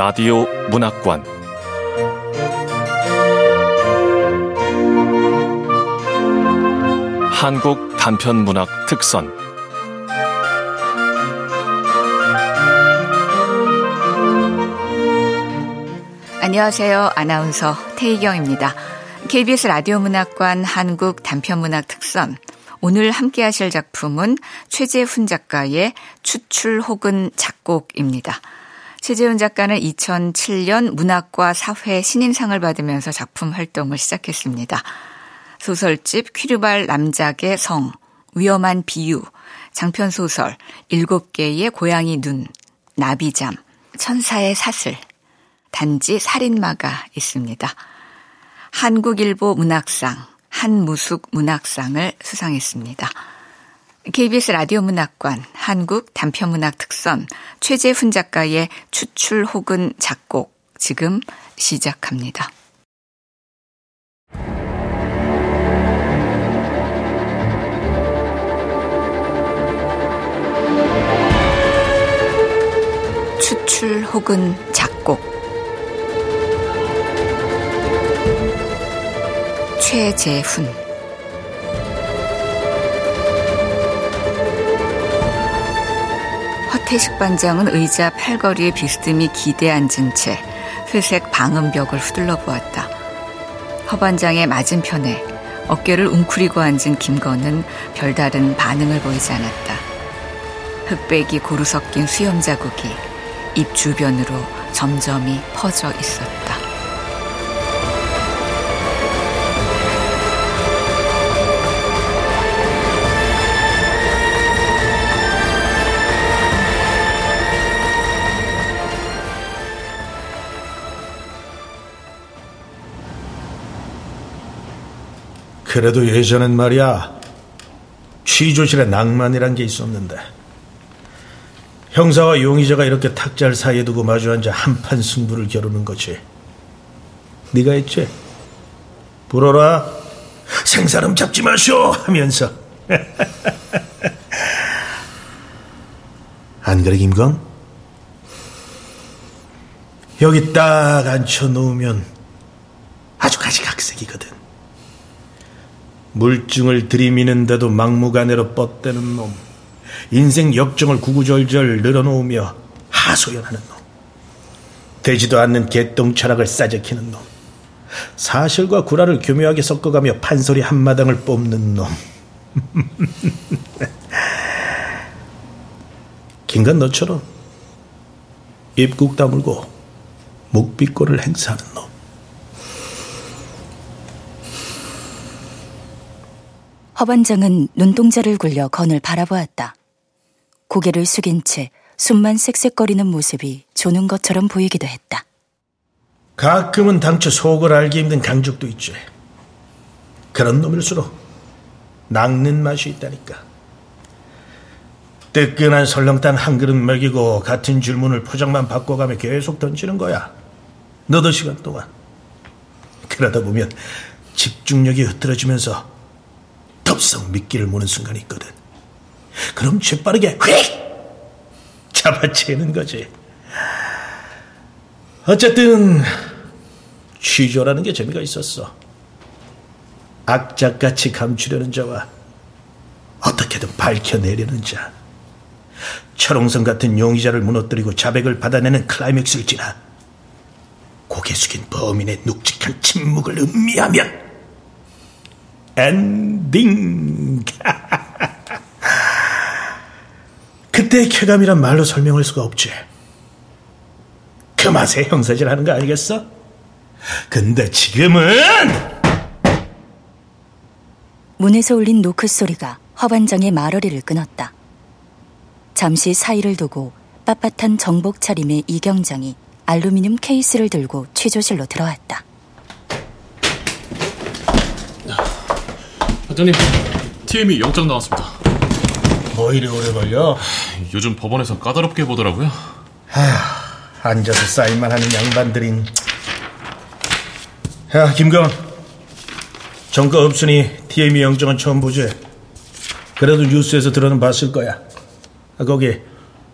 라디오 문학관 한국 단편 문학 특선 안녕하세요. 아나운서 태희경입니다. KBS 라디오 문학관 한국 단편 문학 특선. 오늘 함께 하실 작품은 최재훈 작가의 추출 혹은 작곡입니다. 최재훈 작가는 2007년 문학과 사회 신인상을 받으면서 작품 활동을 시작했습니다. 소설집 퀴르발 남작의 성, 위험한 비유, 장편소설, 일곱 개의 고양이 눈, 나비잠, 천사의 사슬, 단지 살인마가 있습니다. 한국일보 문학상, 한무숙 문학상을 수상했습니다. KBS 라디오 문학관 한국 단편문학 특선 최재훈 작가의 추출 혹은 작곡 지금 시작합니다. 추출 혹은 작곡 최재훈 태식 반장은 의자 팔걸이에 비스듬히 기대 앉은 채 회색 방음벽을 후들러 보았다. 허 반장의 맞은편에 어깨를 웅크리고 앉은 김건은 별다른 반응을 보이지 않았다. 흑백이 고루 섞인 수염 자국이 입 주변으로 점점이 퍼져 있었다. 그래도 예전엔 말이야 취조실에 낭만이란 게 있었는데 형사와 용의자가 이렇게 탁자를 사이에 두고 마주 앉아 한판 승부를 겨루는 거지. 네가 했지? 불어라. 생사람 잡지 마쇼 하면서. 안 그래 김건? 여기 딱 앉혀놓으면 아주 가지각색이거든 물증을 들이미는데도 막무가내로 뻗대는 놈. 인생 역정을 구구절절 늘어놓으며 하소연하는 놈. 되지도 않는 개똥 철학을 싸제키는 놈. 사실과 구라를 교묘하게 섞어가며 판소리 한마당을 뽑는 놈. 긴건 너처럼 입국 다물고 묵비권을 행사하는 놈. 허반장은 눈동자를 굴려 건을 바라보았다. 고개를 숙인 채 숨만 쌕쌕거리는 모습이 조는 것처럼 보이기도 했다. 가끔은 당초 속을 알기 힘든 강적도 있지. 그런 놈일수록 낚는 맛이 있다니까. 뜨끈한 설렁탕 한 그릇 먹이고 같은 질문을 포장만 바꿔가며 계속 던지는 거야. 너도 시간 동안. 그러다 보면 집중력이 흐트러지면서 덥석 미끼를 무는 순간이 있거든. 그럼 재빠르게 휙 잡아채는 거지. 어쨌든 취조라는 게 재미가 있었어. 악착같이 감추려는 자와 어떻게든 밝혀내려는 자. 철옹성 같은 용의자를 무너뜨리고 자백을 받아내는 클라이맥스를 지나 고개 숙인 범인의 묵직한 침묵을 음미하면 엔딩. 그때의 쾌감이란 말로 설명할 수가 없지. 그 맛에 형사질 하는 거 아니겠어? 근데 지금은! 문에서 울린 노크 소리가 허반장의 말어리를 끊었다. 잠시 사이를 두고 빳빳한 정복 차림의 이경장이 알루미늄 케이스를 들고 취조실로 들어왔다. 반장님, TM이 영장 나왔습니다. 뭐 이리 오래 걸려? 요즘 법원에서 까다롭게 보더라고요. 아휴, 앉아서 사인만 하는 양반들인. 야, 김건. 전과 없으니 TME 영장은 처음 보지. 그래도 뉴스에서 들어는 봤을 거야. 아, 거기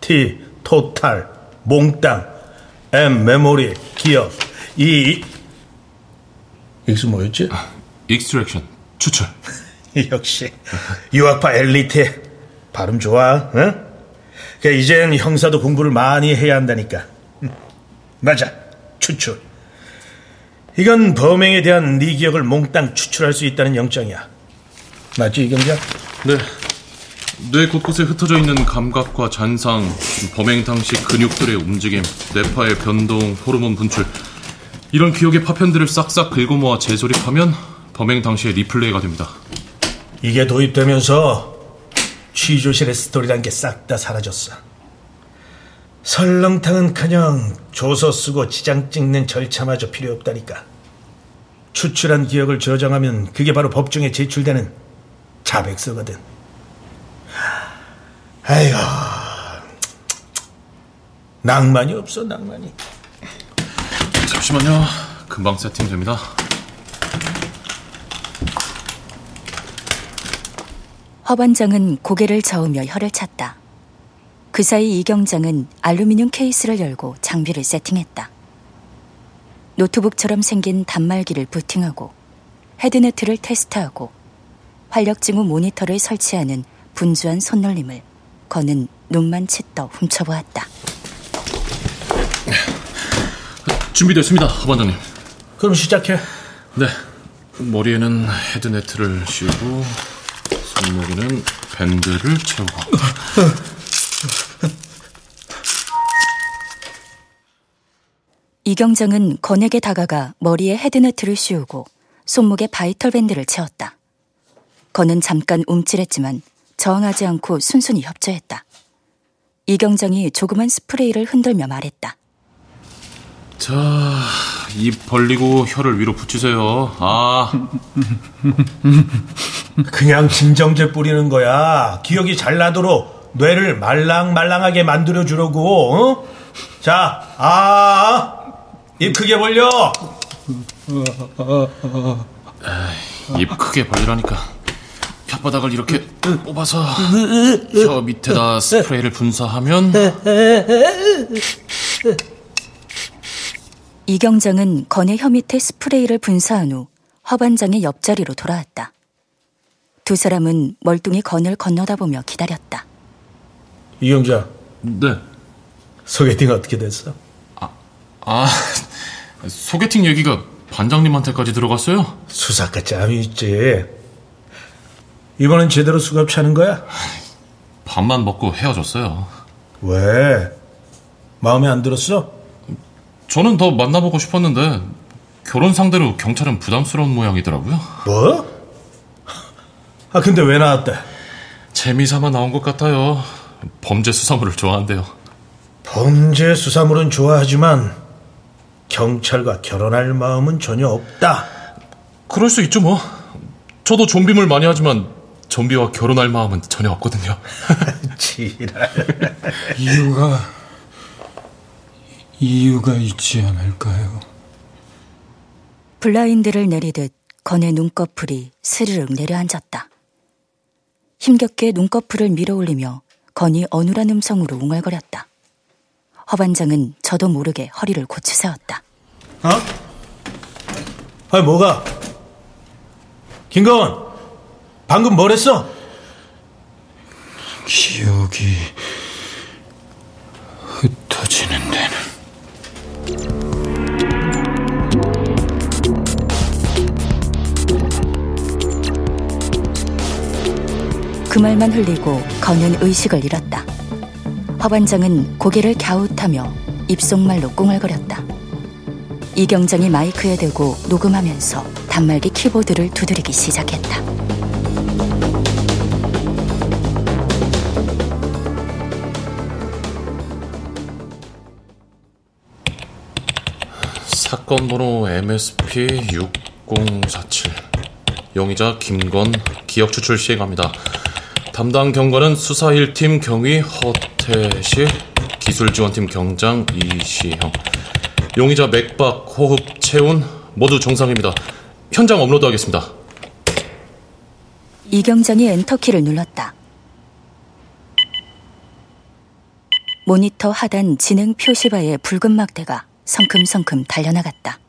T, total, 몽땅, M memory 기억 E, ex 뭐였지? extraction, 추출. 역시 유학파 엘리트 발음 좋아. 응? 그 이젠 형사도 공부를 많이 해야 한다니까. 음, 맞아. 추출. 이건 범행에 대한 네 기억을 몽땅 추출할 수 있다는 영장이야. 맞지 이경장? 네. 뇌 곳곳에 흩어져 있는 감각과 잔상, 범행 당시 근육들의 움직임, 뇌파의 변동, 호르몬 분출 이런 기억의 파편들을 싹싹 긁어 모아 재조립하면 범행 당시의 리플레이가 됩니다. 이게 도입되면서 취조실의 스토리란 게 싹 다 사라졌어. 설렁탕은커녕 조서 쓰고 지장 찍는 절차마저 필요 없다니까. 추출한 기억을 저장하면 그게 바로 법정에 제출되는 자백서거든. 아이고, 낭만이 없어 낭만이. 잠시만요. 금방 세팅됩니다. 허반장은 고개를 저으며 혀를 찼다. 그 사이 이경장은 알루미늄 케이스를 열고 장비를 세팅했다. 노트북처럼 생긴 단말기를 부팅하고 헤드네트를 테스트하고 활력 징후 모니터를 설치하는 분주한 손놀림을 거는 눈만 칫떡 훔쳐보았다. 준비됐습니다, 허반장님. 그럼 시작해. 네. 머리에는 헤드네트를 씌우고 손목에는 밴드를 채우고 이경장은 건에게 다가가 머리에 헤드네트를 씌우고 손목에 바이털 밴드를 채웠다. 건은 잠깐 움찔했지만 저항하지 않고 순순히 협조했다. 이경장이 조그만 스프레이를 흔들며 말했다. 자, 입 벌리고 혀를 위로 붙이세요. 아, 그냥 진정제 뿌리는 거야. 기억이 잘 나도록 뇌를 말랑말랑하게 만들어 주려고. 어? 자, 아, 입 크게 벌려. 입 크게 벌리라니까. 혓바닥을 이렇게 뽑아서 혀 밑에다 스프레이를 분사하면 이경정은 건의 혀 밑에 스프레이를 분사한 후 허반장의 옆자리로 돌아왔다. 두 사람은 멀뚱히 건을 건너다보며 기다렸다. 이경자, 네. 소개팅 어떻게 됐어? 아, 소개팅 얘기가 반장님한테까지 들어갔어요? 수사과 짬이 있지. 이번엔 제대로 수갑 차는 거야? 밥만 먹고 헤어졌어요. 왜? 마음에 안 들었어? 저는 더 만나보고 싶었는데 결혼 상대로 경찰은 부담스러운 모양이더라고요. 뭐? 아, 근데 왜 나왔대? 재미삼아 나온 것 같아요. 범죄 수사물을 좋아한대요. 범죄 수사물은 좋아하지만 경찰과 결혼할 마음은 전혀 없다. 그럴 수 있죠 뭐. 저도 좀비물 많이 하지만 좀비와 결혼할 마음은 전혀 없거든요. 지랄. 이유가 이유가 있지 않을까요? 블라인드를 내리듯 건의 눈꺼풀이 스르륵 내려앉았다. 힘겹게 눈꺼풀을 밀어올리며 건이 어눌한 음성으로 웅얼거렸다. 허반장은 저도 모르게 허리를 고추 세웠다. 어? 아니, 뭐가? 김가원, 방금 뭘 했어? 기억이 흩어지는 데는 그 말만 흘리고 건은 의식을 잃었다. 허반장은 고개를 갸웃하며 입속말로 꿍얼거렸다. 이경장이 마이크에 대고 녹음하면서 단말기 키보드를 두드리기 시작했다. 사건 번호 MSP 6047 용의자 김건 기억 추출 시행합니다. 담당 경관은 수사 1팀 경위 허태식 기술 지원팀 경장 이시형 용의자 맥박, 호흡, 체온 모두 정상입니다. 현장 업로드하겠습니다. 이경장이 엔터키를 눌렀다. 모니터 하단 진행 표시바에 붉은 막대가 성큼성큼 달려나갔다.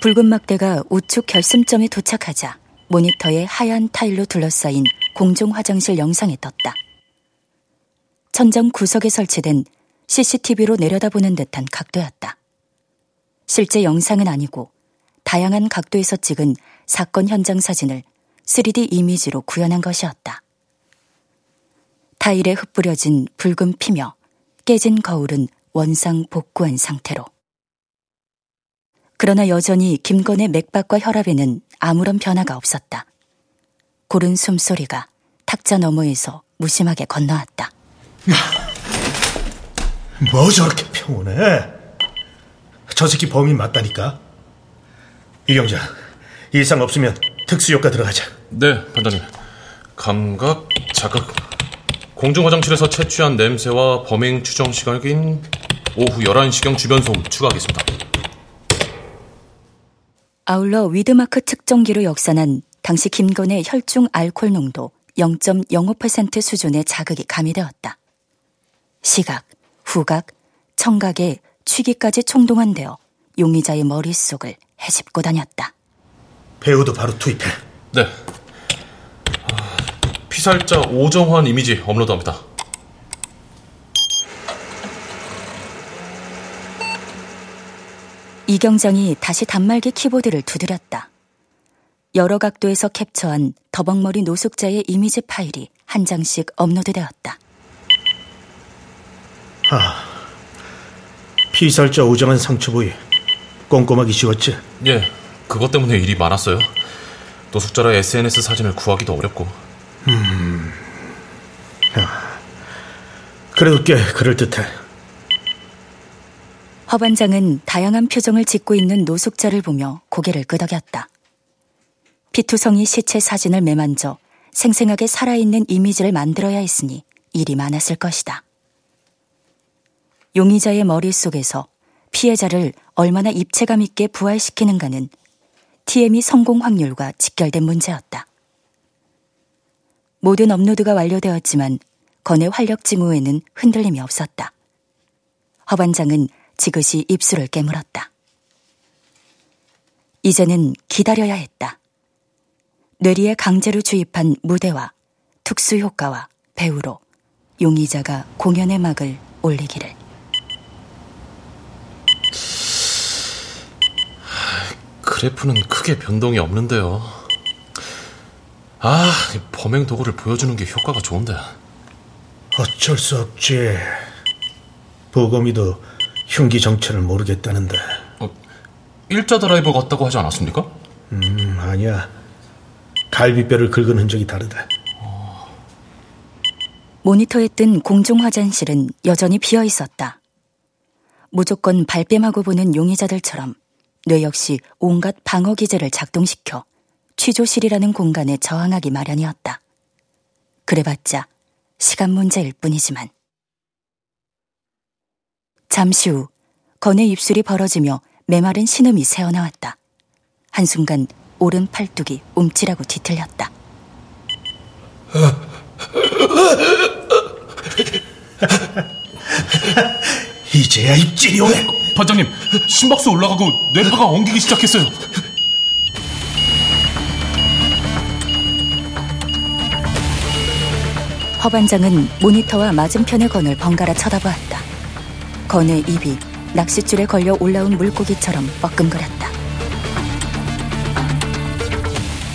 붉은 막대가 우측 결승점에 도착하자 모니터에 하얀 타일로 둘러싸인 공중 화장실 영상이 떴다. 천장 구석에 설치된 CCTV로 내려다보는 듯한 각도였다. 실제 영상은 아니고 다양한 각도에서 찍은 사건 현장 사진을 3D 이미지로 구현한 것이었다. 타일에 흩뿌려진 붉은 피며 깨진 거울은 원상 복구한 상태로. 그러나 여전히 김건의 맥박과 혈압에는 아무런 변화가 없었다. 고른 숨소리가 탁자 너머에서 무심하게 건너왔다. 뭐 저렇게 평온해? 저 새끼 범인 맞다니까. 이경자, 이상 없으면 특수효과 들어가자. 네, 반장님. 감각, 자극. 공중 화장실에서 채취한 냄새와 범행 추정 시각인 오후 11시경 주변 소음 추가하겠습니다. 아울러 위드마크 측정기로 역산한 당시 김건의 혈중 알코올 농도 0.05% 수준의 자극이 가미되었다. 시각, 후각, 청각에 취기까지 총동원되어 용의자의 머릿속을 헤집고 다녔다. 배우도 바로 투입해. 네. 아, 피살자 오정환 이미지 업로드합니다. 이경장이 다시 단말기 키보드를 두드렸다. 여러 각도에서 캡처한 더벅머리 노숙자의 이미지 파일이 한 장씩 업로드되었다. 아, 피살자 오정한 상처 부위 꼼꼼하게 지웠지? 예, 그것 때문에 일이 많았어요. 노숙자라 SNS 사진을 구하기도 어렵고. 그래도 꽤 그럴듯해. 허반장은 다양한 표정을 짓고 있는 노숙자를 보며 고개를 끄덕였다. 피투성이 시체 사진을 매만져 생생하게 살아있는 이미지를 만들어야 했으니 일이 많았을 것이다. 용의자의 머릿속에서 피해자를 얼마나 입체감 있게 부활시키는가는 TM이 성공 확률과 직결된 문제였다. 모든 업로드가 완료되었지만 건의 활력 징후에는 흔들림이 없었다. 허반장은 지그시 입술을 깨물었다. 이제는 기다려야 했다. 뇌리에 강제로 주입한 무대와 특수 효과와 배우로 용의자가 공연의 막을 올리기를. 그래프는 크게 변동이 없는데요. 아, 이 범행 도구를 보여주는 게 효과가 좋은데. 어쩔 수 없지. 보검이도 흉기 정체를 모르겠다는데. 어, 일자 드라이버 같다고 하지 않았습니까? 음, 아니야. 갈비뼈를 긁은 흔적이 다르다. 모니터에 뜬 공중 화장실은 여전히 비어 있었다. 무조건 발뺌하고 보는 용의자들처럼 뇌 역시 온갖 방어 기제를 작동시켜 취조실이라는 공간에 저항하기 마련이었다. 그래봤자 시간 문제일 뿐이지만. 잠시 후 건의 입술이 벌어지며 메마른 신음이 새어나왔다. 한순간 오른 팔뚝이 움찔하고 뒤틀렸다. 이제야 입질이 오네. 반장님, 심박수 올라가고 뇌파가 엉기기 시작했어요. 허반장은 모니터와 맞은편의 건을 번갈아 쳐다보았다. 건의 입이 낚싯줄에 걸려 올라온 물고기처럼 뻐끔거렸다.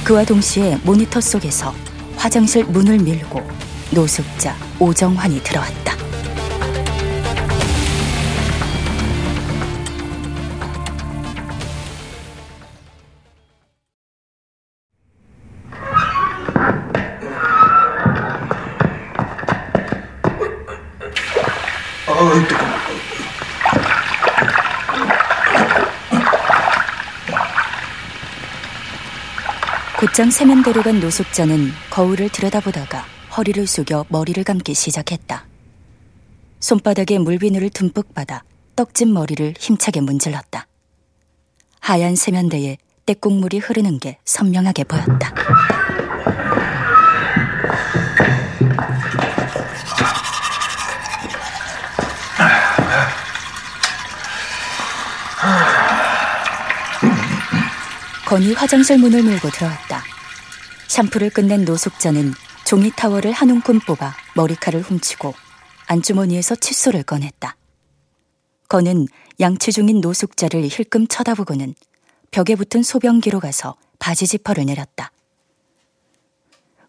그와 동시에 모니터 속에서 화장실 문을 밀고 노숙자 오정환이 들어왔다. 곧장 세면대로 간 노숙자는 거울을 들여다보다가 허리를 숙여 머리를 감기 시작했다. 손바닥에 물비누를 듬뿍 받아 떡진 머리를 힘차게 문질렀다. 하얀 세면대에 때국물이 흐르는 게 선명하게 보였다. 건이 화장실 문을 밀고 들어왔다. 샴푸를 끝낸 노숙자는 종이 타월을 한 움큼 뽑아 머리칼을 훔치고 안주머니에서 칫솔을 꺼냈다. 건은 양치 중인 노숙자를 힐끔 쳐다보고는 벽에 붙은 소변기로 가서 바지 지퍼를 내렸다.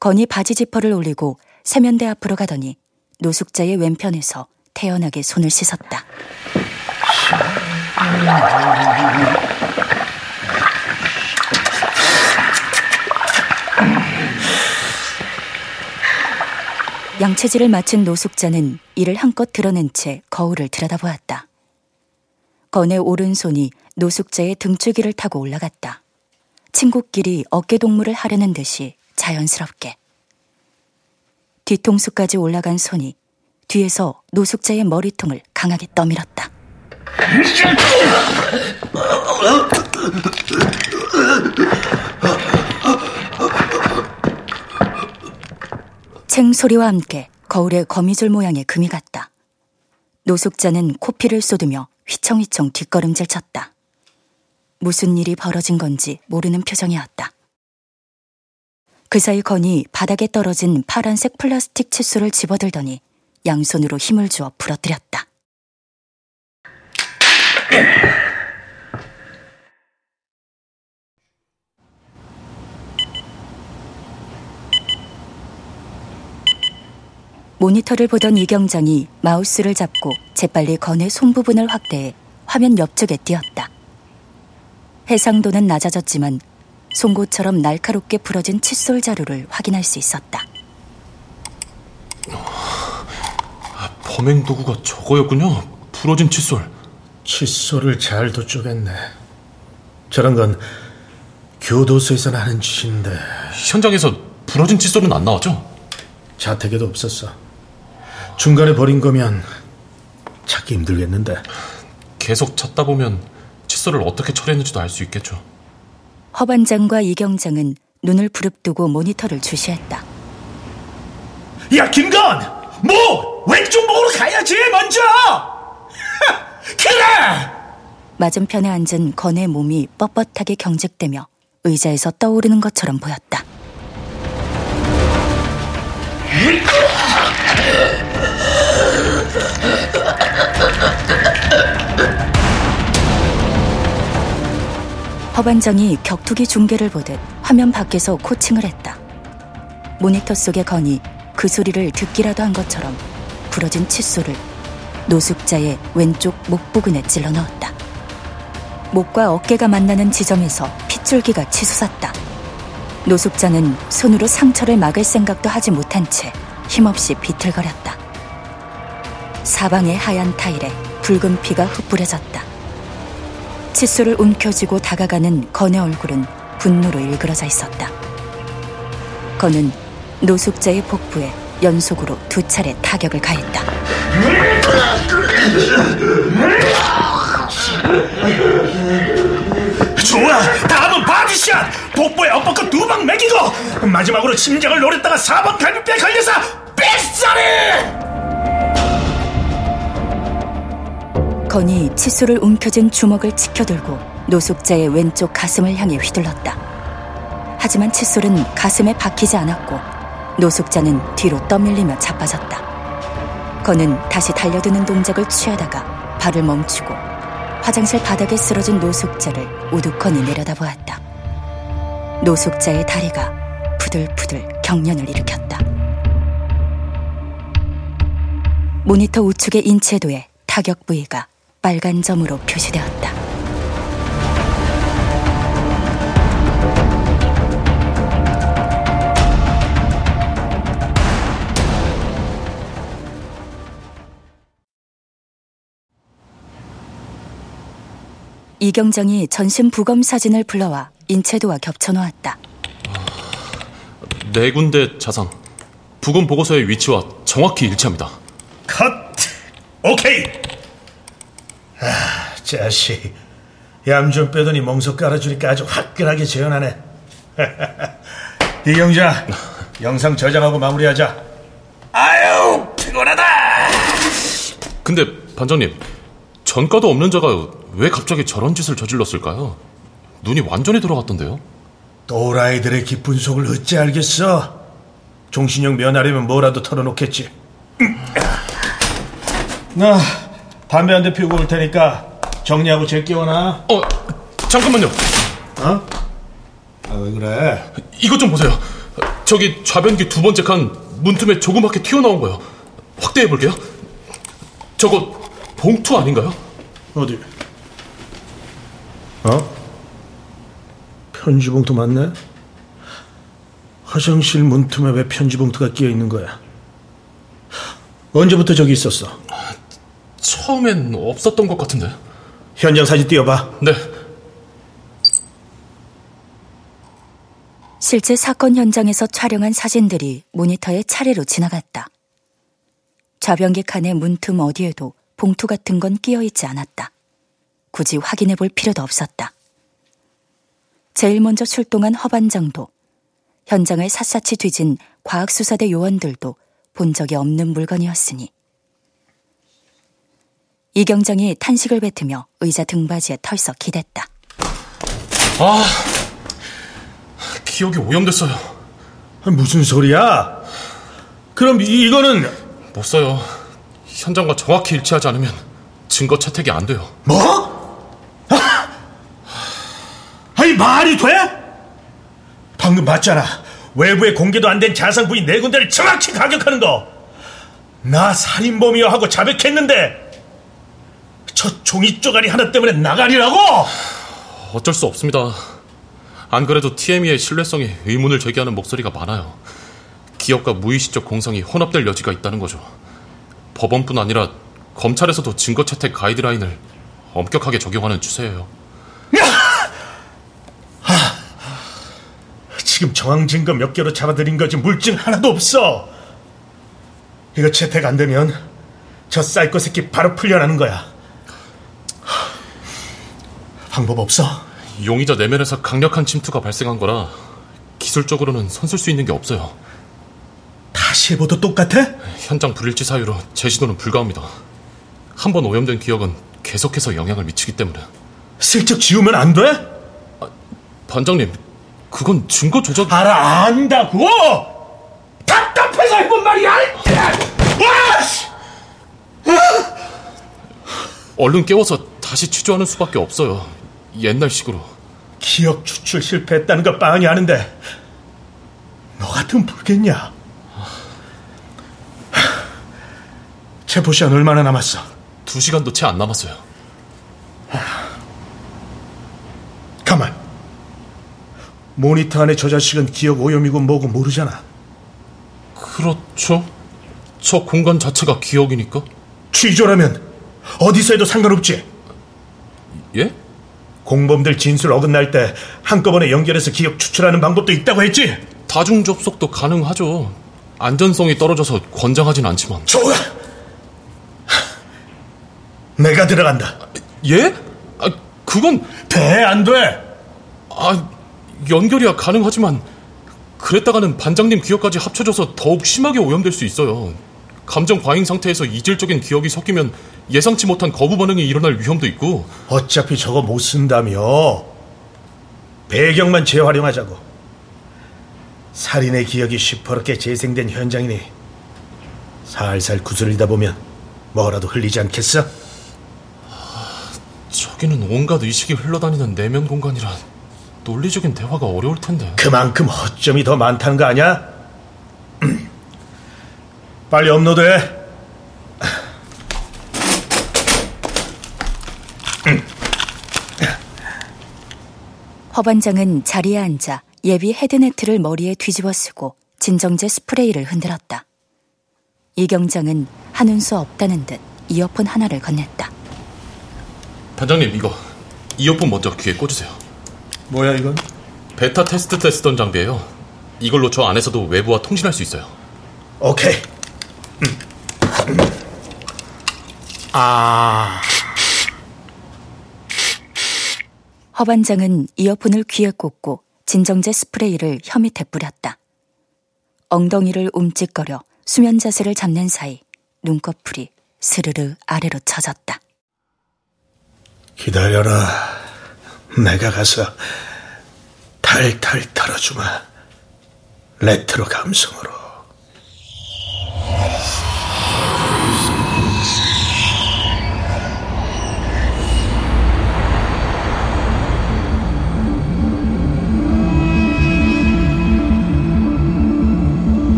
건이 바지 지퍼를 올리고 세면대 앞으로 가더니 노숙자의 왼편에서 태연하게 손을 씻었다. 양체질을 마친 노숙자는 이를 한껏 드러낸 채 거울을 들여다보았다. 건의 오른손이 노숙자의 등줄기를 타고 올라갔다. 친구끼리 어깨 동무를 하려는 듯이 자연스럽게. 뒤통수까지 올라간 손이 뒤에서 노숙자의 머리통을 강하게 떠밀었다. 챙 소리와 함께 거울에 거미줄 모양의 금이 갔다. 노숙자는 코피를 쏟으며 휘청휘청 뒷걸음질 쳤다. 무슨 일이 벌어진 건지 모르는 표정이었다. 그 사이 건이 바닥에 떨어진 파란색 플라스틱 칫솔을 집어들더니 양손으로 힘을 주어 부러뜨렸다. 모니터를 보던 이경장이 마우스를 잡고 재빨리 건의 손 부분을 확대해 화면 옆쪽에 띄었다. 해상도는 낮아졌지만 송곳처럼 날카롭게 부러진 칫솔 자루를 확인할 수 있었다. 범행 도구가 저거였군요. 부러진 칫솔. 칫솔을 잘도 쪼갰네. 저런 건 교도소에서는 하는 짓인데 현장에서 부러진 칫솔은 안 나왔죠? 자택에도 없었어. 중간에 버린 거면 찾기 힘들겠는데. 계속 찾다 보면 칫솔을 어떻게 처리했는지도 알 수 있겠죠. 허반장과 이경장은 눈을 부릅뜨고 모니터를 주시했다. 야 김건, 뭐 왼쪽 목으로 가야지 먼저. 그래. 맞은편에 앉은 건의 몸이 뻣뻣하게 경직되며 의자에서 떠오르는 것처럼 보였다. 허반장이 격투기 중계를 보듯 화면 밖에서 코칭을 했다. 모니터 속의 건이 그 소리를 듣기라도 한 것처럼 부러진 칫솔을 노숙자의 왼쪽 목 부근에 찔러 넣었다. 목과 어깨가 만나는 지점에서 핏줄기가 치솟았다. 노숙자는 손으로 상처를 막을 생각도 하지 못한 채 힘없이 비틀거렸다. 사방의 하얀 타일에 붉은 피가 흩뿌려졌다. 칫솔을 움켜쥐고 다가가는 건의 얼굴은 분노로 일그러져 있었다. 건은 노숙자의 복부에 연속으로 두 차례 타격을 가했다. 좋아, 다음은 body shot. 복부에 엇박과 두방 매기고 마지막으로 심장을 노렸다가 4번 갈비뼈에 걸려서 삑사리. 건이 칫솔을 움켜쥔 주먹을 치켜들고 노숙자의 왼쪽 가슴을 향해 휘둘렀다. 하지만 칫솔은 가슴에 박히지 않았고 노숙자는 뒤로 떠밀리며 자빠졌다. 건은 다시 달려드는 동작을 취하다가 발을 멈추고 화장실 바닥에 쓰러진 노숙자를 우두커니 내려다보았다. 노숙자의 다리가 부들부들 경련을 일으켰다. 모니터 우측의 인체도에 타격 부위가 빨간 점으로 표시되었다. 이경장이 전신 부검 사진을 불러와 인체도와 겹쳐 놓았다. 네 군데 자상. 부검 보고서의 위치와 정확히 일치합니다. 컷. 오케이. 아, 자식. 얌 좀 빼더니 멍석 깔아주니까 아주 화끈하게 재현하네. 이경자, 영상 저장하고 마무리하자. 아유, 피곤하다. 근데 반장님, 전과도 없는 자가 왜 갑자기 저런 짓을 저질렀을까요? 눈이 완전히 돌아갔던데요? 또라이들의 깊은 속을 어찌 알겠어? 종신형 면하려면 뭐라도 털어놓겠지. 나 담배 한 대 피우고 올 테니까 정리하고 제끼워놔. 어, 잠깐만요. 어? 아, 왜 그래? 이것 좀 보세요. 저기 좌변기 두 번째 칸 문틈에 조그맣게 튀어나온 거요. 확대해 볼게요. 저거 봉투 아닌가요? 어디? 어? 편지 봉투 맞네? 화장실 문틈에 왜 편지 봉투가 끼어 있는 거야? 언제부터 저기 있었어? 처음엔 없었던 것 같은데. 현장 사진 띄워봐. 네. 실제 사건 현장에서 촬영한 사진들이 모니터에 차례로 지나갔다. 좌변기 칸의 문틈 어디에도 봉투 같은 건 끼어 있지 않았다. 굳이 확인해 볼 필요도 없었다. 제일 먼저 출동한 허반장도 현장을 샅샅이 뒤진 과학수사대 요원들도 본 적이 없는 물건이었으니 이경장이 탄식을 뱉으며 의자 등받이에 털썩 기댔다. 아, 기억이 오염됐어요. 무슨 소리야? 그럼 이, 이거는 못 써요. 현장과 정확히 일치하지 않으면 증거 채택이 안 돼요. 뭐? 아! 아니 말이 돼? 방금 봤잖아. 외부에 공개도 안 된 자산 부인 네 군데를 정확히 가격하는 거. 나 살인범이여 하고 자백했는데 저 종이 쪼가리 하나 때문에 나가리라고? 어쩔 수 없습니다. 안 그래도 TME의 신뢰성에 의문을 제기하는 목소리가 많아요. 기업과 무의식적 공성이 혼합될 여지가 있다는 거죠. 법원뿐 아니라 검찰에서도 증거 채택 가이드라인을 엄격하게 적용하는 추세예요. 지금 정황 증거 몇 개로 잡아들인 거지 물증 하나도 없어. 이거 채택 안 되면 저 사이코 새끼 바로 풀려나는 거야. 방법 없어? 용의자 내면에서 강력한 침투가 발생한 거라 기술적으로는 손쓸 수 있는 게 없어요. 다시 해봐도 똑같아? 현장 불일치 사유로 재시도는 불가합니다. 한 번 오염된 기억은 계속해서 영향을 미치기 때문에. 슬쩍 지우면 안 돼? 반장님, 그건 증거 조작... 알아 안다고 답답해서 해본 말이야 와! 씨! 얼른 깨워서 다시 취조하는 수밖에 없어요. 옛날식으로. 기억 추출 실패했다는 거 뻔히 아는데 너 같으면 불겠냐 체포 시간 얼마나 남았어 두 시간도 채 안 남았어요. 가만 모니터 안에 저 자식은 기억 오염이고 뭐고 모르잖아 그렇죠. 저 공간 자체가 기억이니까. 취조라면 어디서 해도 상관없지 예? 공범들 진술 어긋날 때 한꺼번에 연결해서 기억 추출하는 방법도 있다고 했지 다중 접속도 가능하죠. 안전성이 떨어져서 권장하진 않지만. 좋아 내가 들어간다 예? 아, 그건 돼 안 돼? 아, 연결이야 가능하지만 그랬다가는 반장님 기억까지 합쳐져서 더욱 심하게 오염될 수 있어요. 감정 과잉 상태에서 이질적인 기억이 섞이면 예상치 못한 거부 반응이 일어날 위험도 있고 어차피 저거 못 쓴다며. 배경만 재활용하자고. 살인의 기억이 시퍼렇게 재생된 현장이니 살살 구슬리다 보면 뭐라도 흘리지 않겠어? 저기는 온갖 의식이 흘러다니는 내면 공간이라 논리적인 대화가 어려울 텐데 그만큼 허점이 더 많다는 거 아니야? 빨리 업로드해. 허반장은 자리에 앉아 예비 헤드네트를 머리에 뒤집어 쓰고 진정제 스프레이를 흔들었다. 이경장은 한운 수 없다는 듯 이어폰 하나를 건넸다. 반장님 이거 이어폰 먼저 귀에 꽂으세요 뭐야 이건? 베타 테스트 때 쓰던 장비예요 이걸로 저 안에서도 외부와 통신할 수 있어요 오케이. 아, 허반장은 이어폰을 귀에 꽂고 진정제 스프레이를 혀 밑에 뿌렸다. 엉덩이를 움찔거려 수면 자세를 잡는 사이 눈꺼풀이 스르르 아래로 쳐졌다. 기다려라. 내가 가서 탈탈 털어주마. 레트로 감성으로.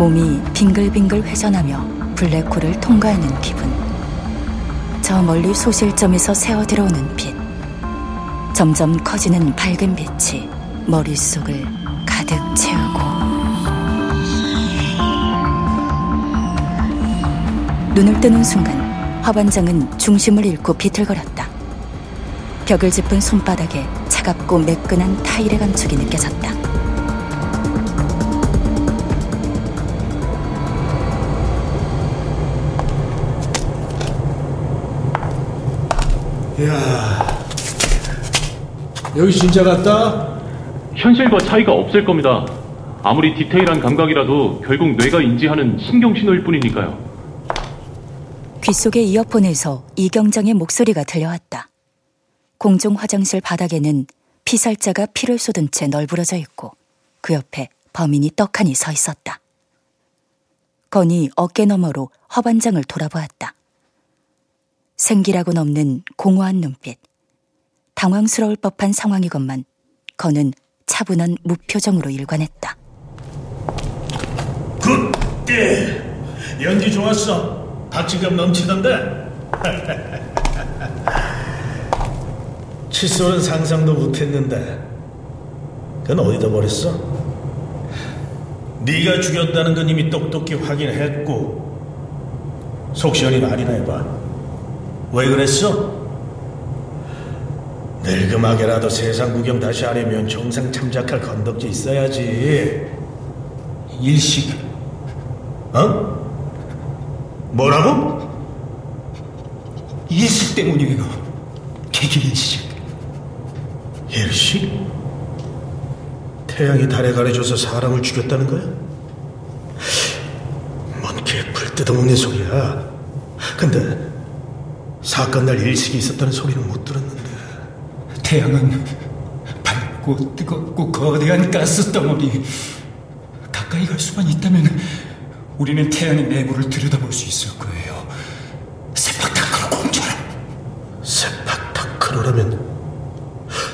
몸이 빙글빙글 회전하며 블랙홀을 통과하는 기분. 저 멀리 소실점에서 새어 들어오는 빛. 점점 커지는 밝은 빛이 머릿속을 가득 채우고. 눈을 뜨는 순간 화반장은 중심을 잃고 비틀거렸다. 벽을 짚은 손바닥에 차갑고 매끈한 타일의 감촉이 느껴졌다. 야 여기 진짜 같다? 현실과 차이가 없을 겁니다. 아무리 디테일한 감각이라도 결국 뇌가 인지하는 신경 신호일 뿐이니까요. 귓속의 이어폰에서 이경장의 목소리가 들려왔다. 공중 화장실 바닥에는 피살자가 피를 쏟은 채 널브러져 있고 그 옆에 범인이 떡하니 서 있었다. 건이 어깨 너머로 허반장을 돌아보았다. 생기라곤 없는 공허한 눈빛. 당황스러울 법한 상황이건만 건은 차분한 무표정으로 일관했다. Good! 예. 연기 좋았어. 박진감 넘치던데? 칫솔은 상상도 못했는데 그건 어디다 버렸어? 네가 죽였다는 건 이미 똑똑히 확인했고 속 시원히 말이나 해봐 왜 그랬어? 늙음하게라도 세상 구경 다시 하려면 정상 참작할 건덕지 있어야지 일식 어? 뭐라고? 일식 때문이에요. 개기 일식. 일식? 태양이 달에 가려져서 사람을 죽였다는 거야? 뭔 개풀 뜯어먹는 소리야. 근데 사건 날 일식이 있었다는 소리는 못 들었는데. 태양은 밝고 뜨겁고 거대한 가스 덩어리. 가까이 갈 수만 있다면 우리는 태양의 내부를 들여다볼 수 있을 거예요. 세팍타크로 공처럼. 세팍타크로라면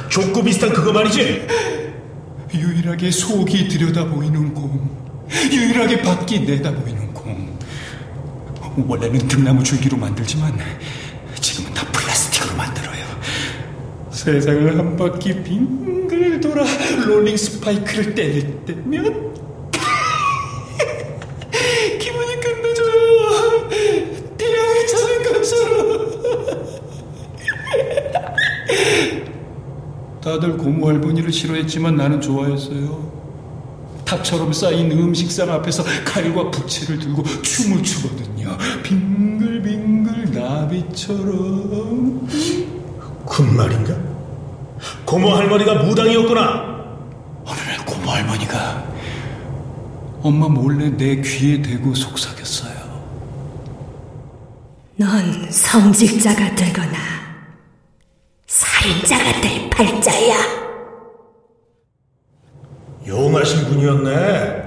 족구 비슷한 그거 말이지? 유일하게 속이 들여다보이는 공. 유일하게 밖이 내다보이는 공. 원래는 등나무 줄기로 만들지만 세상을 한 바퀴 빙글 돌아 롤링 스파이크를 때릴 때면 기분이 끝내줘요. 태양이 차는 것처럼. 다들 고모 할머니를 싫어했지만 나는 좋아했어요. 탑처럼 쌓인 음식상 앞에서 칼과 부채를 들고 춤을 추거든요. 빙글빙글 나비처럼. 군말인가? 고모 할머니가 무당이었구나. 어느 날 고모 할머니가 엄마 몰래 내 귀에 대고 속삭였어요. 넌 성직자가 되거나 살인자가 될 팔자야. 용하신 분이었네.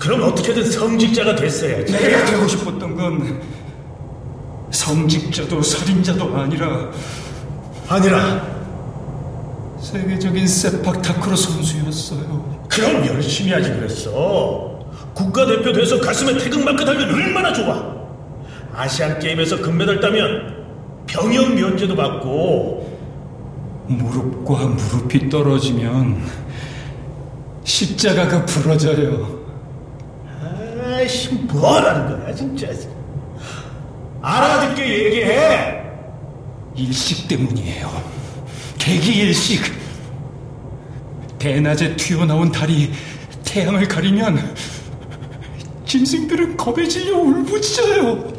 그럼 어떻게든 성직자가 됐어야지. 내가 되고 싶었던 건 성직자도 살인자도 아니라 아니라 세계적인 세팍 타크로 선수였어요. 그럼 열심히 하지 그랬어. 국가대표 돼서 가슴에 태극마크 달면 얼마나 좋아. 아시안 게임에서 금메달 따면 병역 면제도 받고 무릎과 무릎이 떨어지면 십자가가 부러져요. 아이씨 뭐라는 거야 진짜. 알아듣게 얘기해. 일식 때문이에요. 개기 일식. 대낮에 튀어나온 달이 태양을 가리면 짐승들은 겁에 질려 울부짖어요.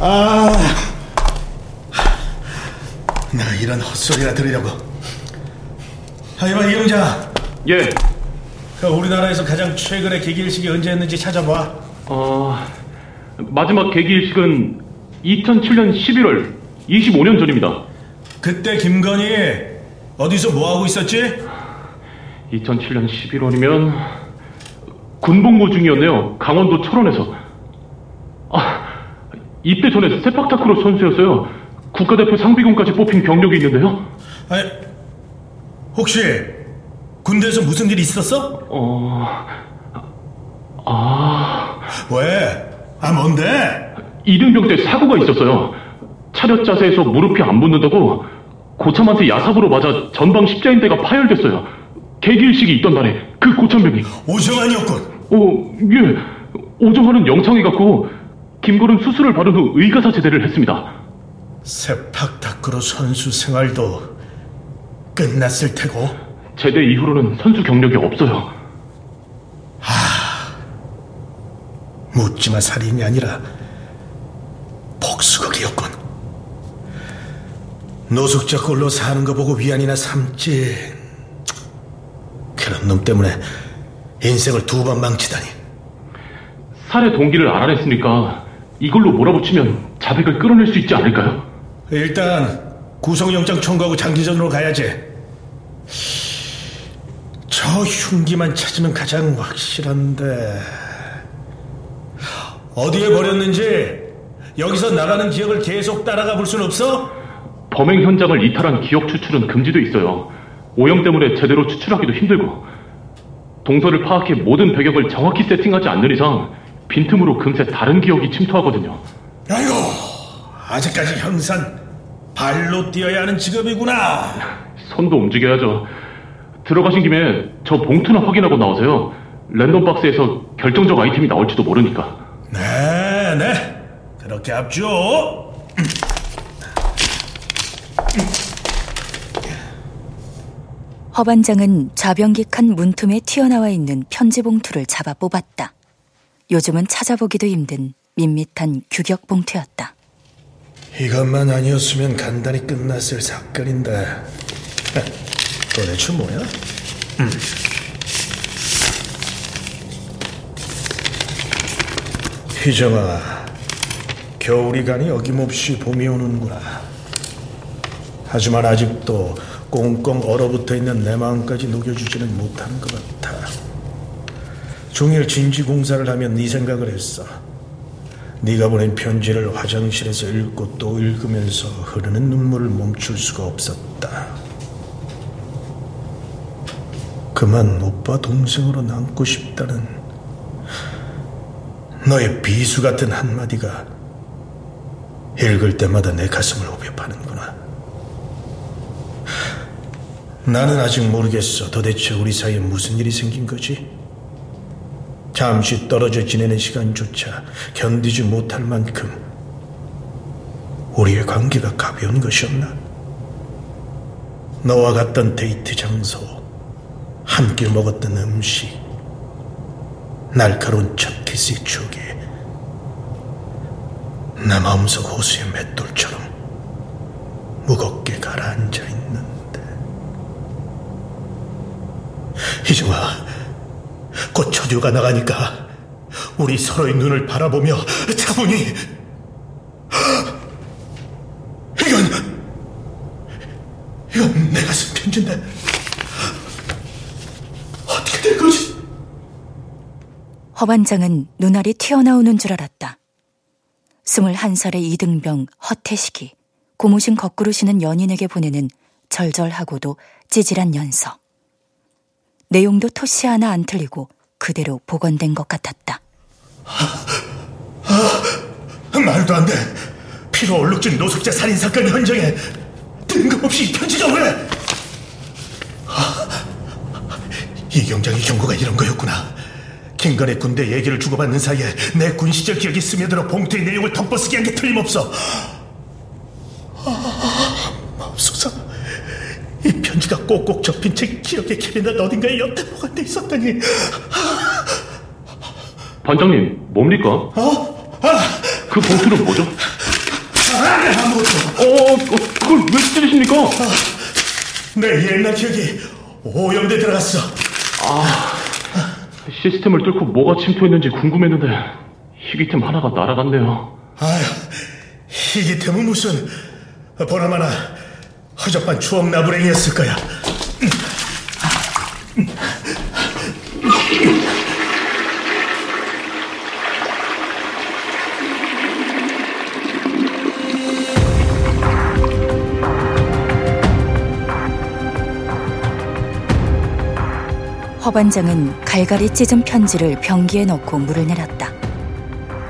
아, 나 이런 헛소리나 들으려고. 하이바 이용자, 예, 그 우리나라에서 가장 최근의 개기일식이 언제였는지 찾아봐. 어, 마지막 계기일식은 2007년 11월 25년 전입니다. 그때 김건희 어디서 뭐 하고 있었지? 2007년 11월이면 군복무 중이었네요. 강원도 철원에서. 아, 입대 전에 세팍타크로 선수였어요. 국가대표 상비군까지 뽑힌 경력이 있는데요. 아니, 혹시 군대에서 무슨 일 있었어? 어, 아, 왜? 아 뭔데? 이등병 때 사고가 있었어요. 차렷 자세에서 무릎이 안 붙는다고 고참한테 야삽으로 맞아 전방 십자인대가 파열됐어요. 계기일식이 있던 날에 그 고참병이 오정환이었군. 어, 예. 오정환은 영창에 갔고 김건은 수술을 받은 후 의가사 제대를 했습니다. 세팍타크로 선수 생활도 끝났을 테고 제대 이후로는 선수 경력이 없어요. 묻지마 살인이 아니라 복수극이었군. 노숙자 꼴로 사는 거 보고 위안이나 삼지. 그런 놈 때문에 인생을 두 번 망치다니. 살해 동기를 알아냈으니까 이걸로 몰아붙이면 자백을 끌어낼 수 있지 않을까요? 일단 구속영장 청구하고 장기전으로 가야지. 저 흉기만 찾으면 가장 확실한데 어디에 버렸는지 여기서 나가는 기억을 계속 따라가 볼 순 없어? 범행 현장을 이탈한 기억 추출은 금지돼 있어요. 오형 때문에 제대로 추출하기도 힘들고 동서를 파악해 모든 배경을 정확히 세팅하지 않는 이상 빈틈으로 금세 다른 기억이 침투하거든요. 아이고 아직까지 형산 발로 뛰어야 하는 직업이구나. 손도 움직여야죠. 들어가신 김에 저 봉투나 확인하고 나오세요. 랜덤 박스에서 결정적 아이템이 나올지도 모르니까. 네, 네. 그렇게 합죠. 허반장은 좌변기칸 문틈에 튀어나와 있는 편지 봉투를 잡아 뽑았다. 요즘은 찾아보기도 힘든 밋밋한 규격 봉투였다. 이것만 아니었으면 간단히 끝났을 사건인데. 도대체 뭐야? 음. 희정아, 겨울이 가니 어김없이 봄이 오는구나. 하지만 아직도 꽁꽁 얼어붙어 있는 내 마음까지 녹여주지는 못하는 것 같아. 종일 진지 공사를 하면 네 생각을 했어. 네가 보낸 편지를 화장실에서 읽고 또 읽으면서 흐르는 눈물을 멈출 수가 없었다. 그만 오빠 동생으로 남고 싶다는 너의 비수 같은 한마디가 읽을 때마다 내 가슴을 오벼 파는구나. 나는 아직 모르겠어. 도대체 우리 사이에 무슨 일이 생긴 거지? 잠시 떨어져 지내는 시간조차 견디지 못할 만큼 우리의 관계가 가벼운 것이었나? 너와 갔던 데이트 장소, 함께 먹었던 음식, 날카로운 첫 키스의 추억이 내 마음속 호수의 맷돌처럼 무겁게 가라앉아 있는데 희정아 곧 저주가 나가니까 우리 서로의 눈을 바라보며 차분히 이건 이건 내가 쓴 편지인데 어떻게 된 거지? 허반장은 눈알이 튀어나오는 줄 알았다. 스물한 살의 이등병 허태식이 고무신 거꾸로 신은 연인에게 보내는 절절하고도 찌질한 연서. 내용도 토시 하나 안 틀리고 그대로 복원된 것 같았다. 말도 안 돼. 피로 얼룩진 노숙자 살인 사건 현장에 뜬금없이 이 왜? 아, 이 경장의 경고가 이런 거였구나. 김건의 군대 얘기를 주고받는 사이에 내 군 시절 기억이 스며들어 봉투의 내용을 덮어쓰기 한게 틀림없어. 아, 맙소사. 이 편지가 꼭꼭 접힌 제 기억의 캐비넷 어딘가에 여태 보관돼 있었다니. 반장님, 뭡니까? 어? 아, 그 봉투는 뭐죠? 아, 아무것도. 어, 어, 그걸 왜 찢으십니까? 내 옛날 기억이 오염돼 들어갔어. 시스템을 뚫고 뭐가 침투했는지 궁금했는데 희귀템 하나가 날아갔네요. 아휴, 이게 템은 무슨 보나마나 허접한 추억 나부랭이였을 거야. 허반장은 갈갈이 찢은 편지를 변기에 넣고 물을 내렸다.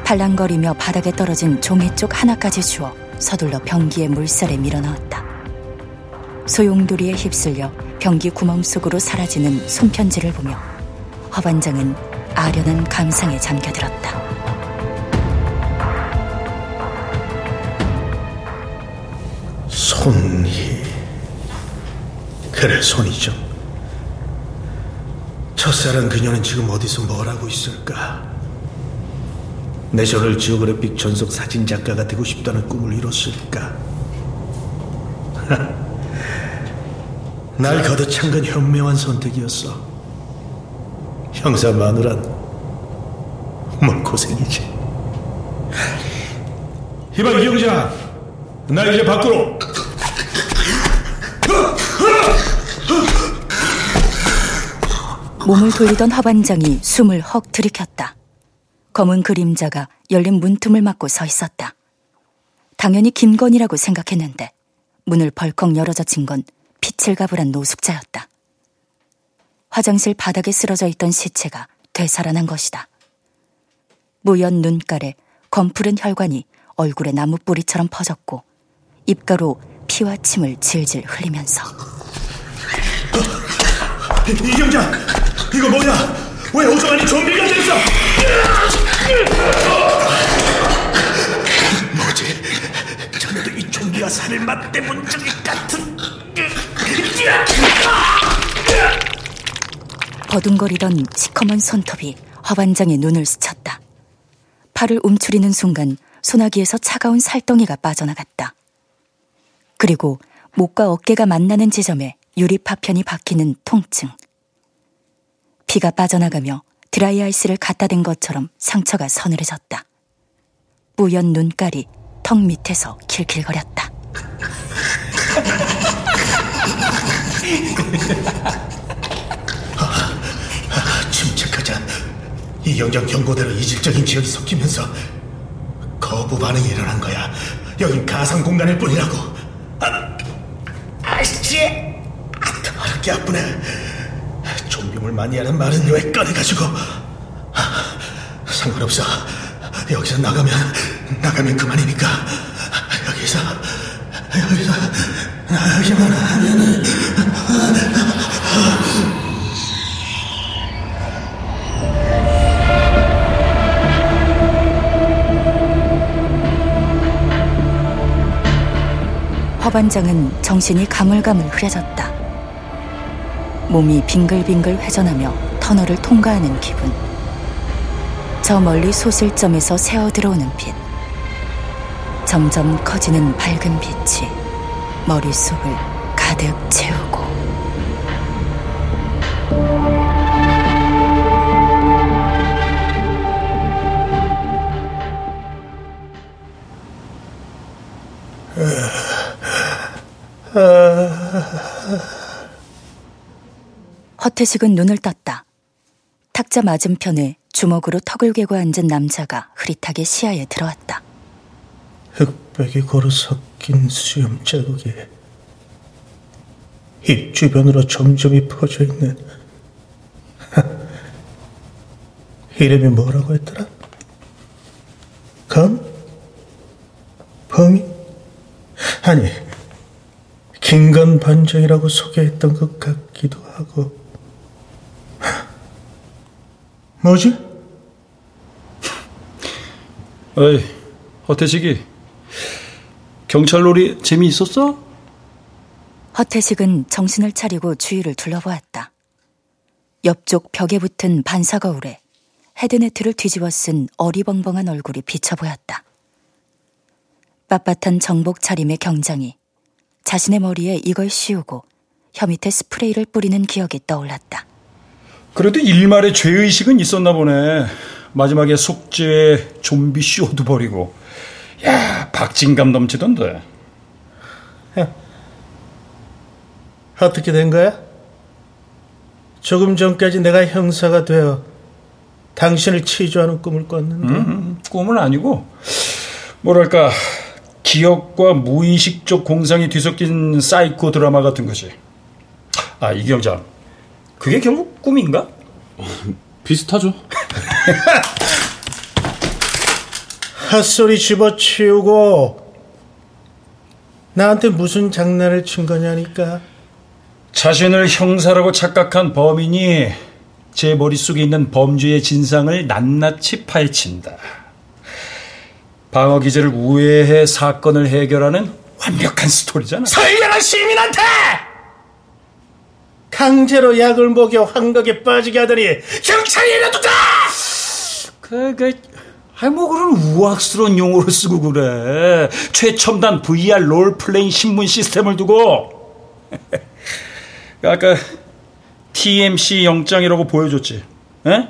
팔랑거리며 바닥에 떨어진 종이 쪽 하나까지 주워 서둘러 변기에 물살에 밀어넣었다. 소용돌이에 휩쓸려 변기 구멍 속으로 사라지는 손편지를 보며 허반장은 아련한 감상에 잠겨들었다. 손이 그래 손이죠. 첫사랑 그녀는 지금 어디서 뭘 하고 있을까? 내셔널 지오그래픽 전속 사진 작가가 되고 싶다는 꿈을 이뤘을까? 날 거듭찬 건 현명한 선택이었어. 형사 마누란 뭐 고생이지. 이봐 이경장, 나 이제 밖으로. 몸을 돌리던 허반장이 숨을 헉 들이켰다. 검은 그림자가 열린 문틈을 막고 서 있었다. 당연히 김건이라고 생각했는데 문을 벌컥 열어젖힌 건 빛을 가불한 노숙자였다. 화장실 바닥에 쓰러져 있던 시체가 되살아난 것이다. 무연 눈깔에 검푸른 혈관이 얼굴에 나무뿌리처럼 퍼졌고 입가로 피와 침을 질질 흘리면서 이경장, 이거 뭐야? 왜 오정환이 좀비가 됐어? 뭐지? 전에도 이 좀비가 살을 맞대본 적이 같은... 버둥거리던 시커먼 손톱이 허반장의 눈을 스쳤다. 팔을 움츠리는 순간 소나기에서 차가운 살덩이가 빠져나갔다. 그리고 목과 어깨가 만나는 지점에 유리 파편이 박히는 통증. 피가 빠져나가며 드라이아이스를 갖다 댄 것처럼 상처가 서늘해졌다. 뿌연 눈깔이 턱 밑에서 킬킬거렸다. 침착하자. 이경장 경고대로 이질적인 기억이 섞이면서 거부 반응이 일어난 거야. 여긴 가상 공간일 뿐이라고. 아, 아씨, 아, 더럽게 아프네. 좀비물 많이 하는 말은 왜 꺼내가지고. 아, 상관없어. 여기서 나가면 나가면 그만이니까. 여기서 여기서 나가기만 하면. 허반장은 정신이 가물가물 흐려졌다. 몸이 빙글빙글 회전하며 터널을 통과하는 기분. 저 멀리 소실점에서 새어 들어오는 빛. 점점 커지는 밝은 빛이 머릿속을 가득 채우고. 허태식은 눈을 떴다. 탁자 맞은편에 주먹으로 턱을 괴고 앉은 남자가 흐릿하게 시야에 들어왔다. 흑백이 고루 섞인 수염 자국이 입 주변으로 점점이 퍼져 있는 이름이 뭐라고 했더라? 검? 범이? 아니 김건 반장이라고 소개했던 것 같기도 하고 뭐지? 어이, 허태식이 경찰놀이 재미있었어? 허태식은 정신을 차리고 주위를 둘러보았다. 옆쪽 벽에 붙은 반사 거울에 헤드네트를 뒤집어 쓴 어리벙벙한 얼굴이 비쳐 보였다. 빳빳한 정복 차림의 경장이 자신의 머리에 이걸 씌우고 혀 밑에 스프레이를 뿌리는 기억이 떠올랐다. 그래도 일말의 죄의식은 있었나 보네. 마지막에 속죄 좀비 쇼도 벌이고. 야, 박진감 넘치던데. 어떻게 된 거야? 조금 전까지 내가 형사가 되어 당신을 취조하는 꿈을 꿨는데. 음, 꿈은 아니고, 뭐랄까, 기억과 무의식적 공상이 뒤섞인 사이코 드라마 같은 거지. 아, 이경장. 그게 결국 꿈인가? 비슷하죠. 헛소리 집어치우고 나한테 무슨 장난을 친 거냐니까. 자신을 형사라고 착각한 범인이 제 머릿속에 있는 범죄의 진상을 낱낱이 파헤친다. 방어 기제를 우회해 사건을 해결하는 완벽한 스토리잖아. 선량한 시민한테 강제로 약을 먹여 환각에 빠지게 하더니 경찰이라도 다! 그, 그, 뭐 그런 우악스러운 용어를 쓰고 그래. 최첨단 VR 롤플레잉 신문 시스템을 두고. 아까 TMC 영장이라고 보여줬지. 에?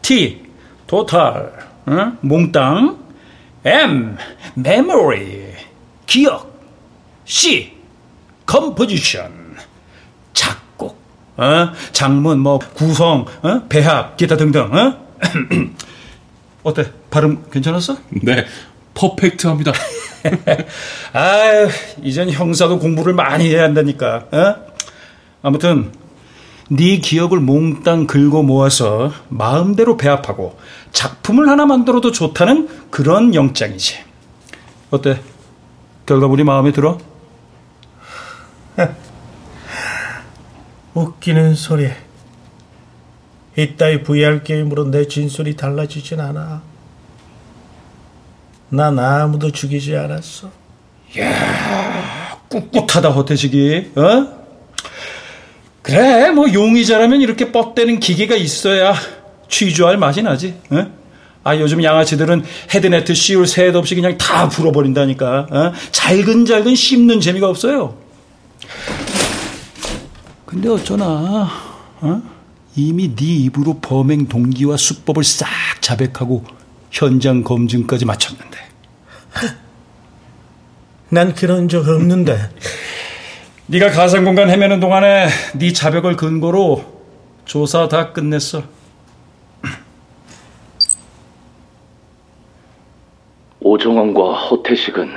T, total, 어? 몽땅, M, memory, 기억, C, composition, 작곡, 어? 작문, 뭐 구성, 어? 배합, 기타 등등. 어? 어때? 발음 괜찮았어? 네, perfect합니다. 아유, 이젠 형사도 공부를 많이 해야 한다니까. 어? 아무튼 네 기억을 몽땅 긁어 모아서 마음대로 배합하고 작품을 하나 만들어도 좋다는 그런 영장이지. 어때? 결과물이 마음에 들어? 웃기는 소리. 이따위 VR 게임으로 내 진술이 달라지진 않아. 난 아무도 죽이지 않았어. 꿋꿋하다 허태식이. 어? 그래, 뭐 용의자라면 이렇게 뻗대는 기계가 있어야 취조할 맛이 나지. 어? 아 요즘 양아치들은 헤드네트 씌울 새도 없이 그냥 다 불어버린다니까. 어? 잘근잘근 씹는 재미가 없어요. 근데 어쩌나 어? 이미 네 입으로 범행 동기와 수법을 싹 자백하고 현장 검증까지 마쳤는데. 난 그런 적 없는데. 네가 가상 공간 헤매는 동안에 네 자백을 근거로 조사 다 끝냈어. 오정환과 허태식은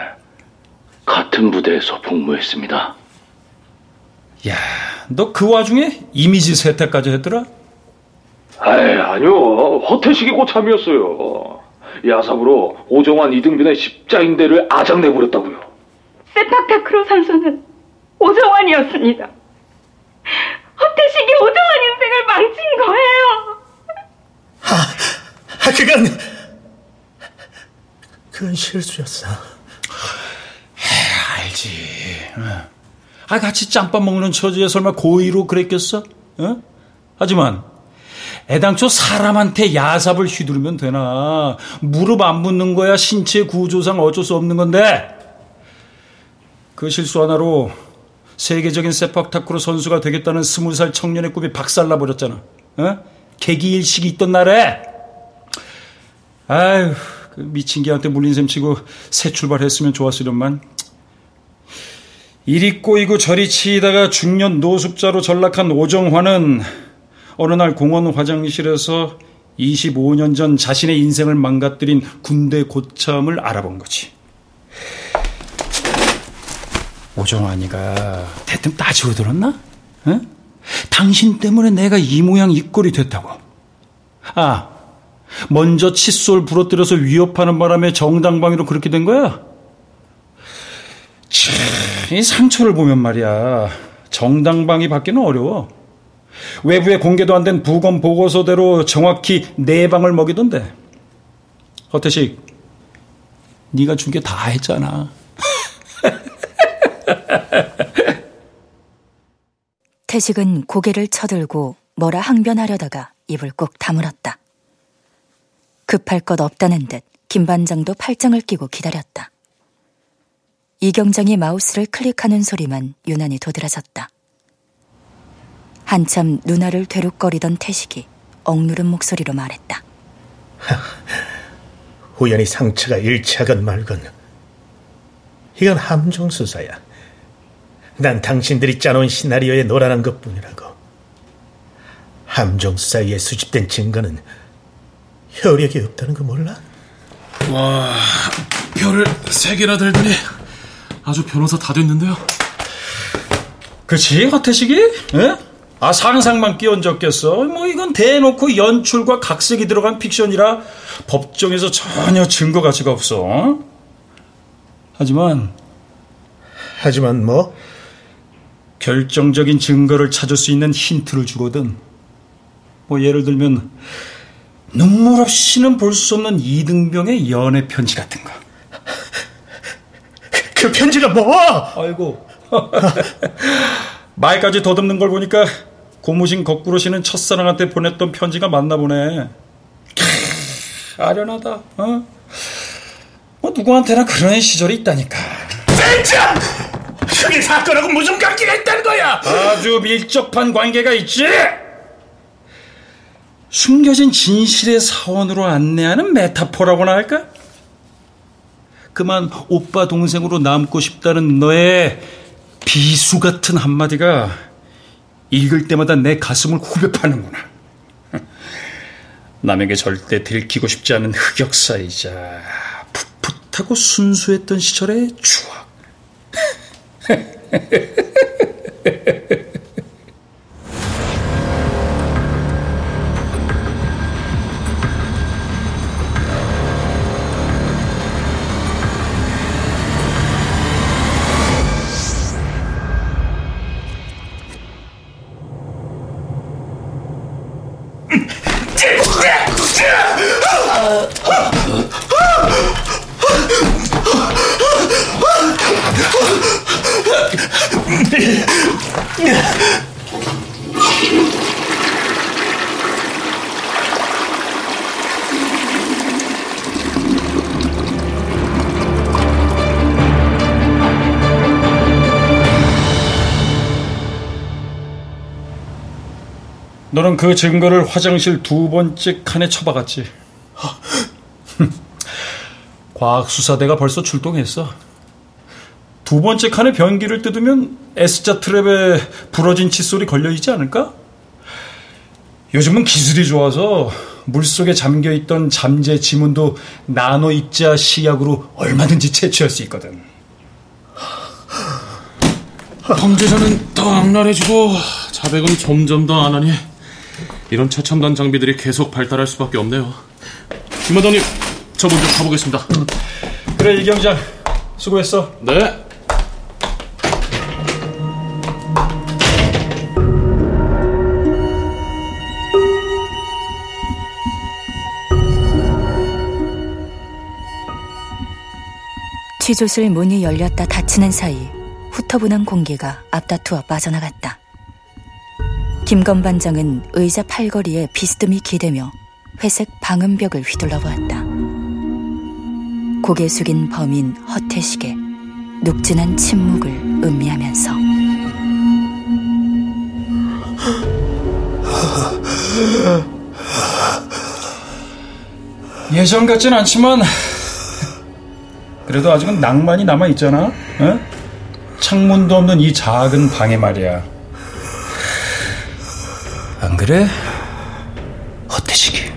같은 부대에서 복무했습니다. 야, 너 그 와중에 이미지 세탁까지 했더라? 아이, 아니요. 허태식이 고참이었어요. 야삽으로 오정환 이등변의 십자인대를 아작내버렸다고요. 세탁테크로 선수는 오정환이었습니다. 허태식이 오정환 인생을 망친 거예요. 아, 그건 그건 실수였어. 알지. 아, 같이 짬밥 먹는 처지에 설마 고의로 그랬겠어? 어? 하지만 애당초 사람한테 야삽을 휘두르면 되나. 무릎 안 붙는 거야 신체 구조상 어쩔 수 없는 건데. 그 실수 하나로 세계적인 세팍타크로 선수가 되겠다는 스무 살 청년의 꿈이 박살나 버렸잖아. 어? 개기일식이 있던 날에. 아유, 그 미친 개한테 물린 셈 치고 새 출발했으면 좋았으련만. 이리 꼬이고 저리 치이다가 중년 노숙자로 전락한 오정환은 어느 날 공원 화장실에서 25년 전 자신의 인생을 망가뜨린 군대 고참을 알아본 거지. 오정환이가 대뜸 따지고 들었나? 어? 당신 때문에 내가 이 모양 이 꼴이 됐다고. 아, 먼저 칫솔 부러뜨려서 위협하는 바람에 정당방위로 그렇게 된 거야? 참, 이 상처를 보면 말이야. 정당방위 받기는 어려워. 외부에 공개도 안 된 부검 보고서대로 정확히 네 방을 먹이던데. 허태식, 네가 준 게 다 했잖아. 태식은 고개를 쳐들고 뭐라 항변하려다가 입을 꼭 다물었다. 급할 것 없다는 듯 김반장도 팔짱을 끼고 기다렸다. 이경장이 마우스를 클릭하는 소리만 유난히 도드라졌다. 한참 누나를 되룩거리던 태식이 억누른 목소리로 말했다. 우연히 상처가 일치하건 말건 이건 함정 수사야. 난 당신들이 짜놓은 시나리오에 노란한 것뿐이라고. 함정 수사에 수집된 증거는 효력이 없다는 거 몰라? 와, 별을 세 개나 달더니 아주 변호사 다 됐는데요. 그치, 허태식이? 예? 아, 상상만 끼얹었겠어. 뭐, 이건 대놓고 연출과 각색이 들어간 픽션이라 법정에서 전혀 증거 가치가 없어. 하지만, 하지만 뭐? 결정적인 증거를 찾을 수 있는 힌트를 주거든. 뭐, 예를 들면, 눈물 없이는 볼 수 없는 이등병의 연애 편지 같은 거. 그 편지가 뭐? 아이고. 말까지 더듬는 걸 보니까 고무신 거꾸로 시는 첫사랑한테 보냈던 편지가 맞나 보네. 캬, 아련하다. 어? 뭐 누구한테나 그런 시절이 있다니까. 진짜! 그게 사건하고 무슨 관계가 있다는 거야? 아주 밀접한 관계가 있지. 숨겨진 진실의 사원으로 안내하는 메타포라고나 할까? 그만 오빠 동생으로 남고 싶다는 너의 비수 같은 한마디가 읽을 때마다 내 가슴을 후벼 파는구나. 남에게 절대 들키고 싶지 않은 흑역사이자 풋풋하고 순수했던 시절의 추억. 그 증거를 화장실 두 번째 칸에 처박았지. 과학수사대가 벌써 출동했어. 두 번째 칸에 변기를 뜯으면 S자 트랩에 부러진 칫솔이 걸려있지 않을까? 요즘은 기술이 좋아서 물속에 잠겨있던 잠재 지문도 나노 입자 시약으로 얼마든지 채취할 수 있거든. 범죄자는 더 악랄해지고 자백은 점점 더 안 하니 이런 최첨단 장비들이 계속 발달할 수밖에 없네요. 김과장님, 저 먼저 가보겠습니다. 그래 이 경장 수고했어. 네. 취조실 문이 열렸다 닫히는 사이 후터분한 공기가 앞다투어 빠져나갔다. 김건 반장은 의자 팔걸이에 비스듬히 기대며 회색 방음벽을 휘둘러 보았다. 고개 숙인 범인 허태식의 녹진한 침묵을 음미하면서 예전 같진 않지만 그래도 아직은 낭만이 남아 있잖아. 어? 창문도 없는 이 작은 방에 말이야. 안 그래? 허태식이.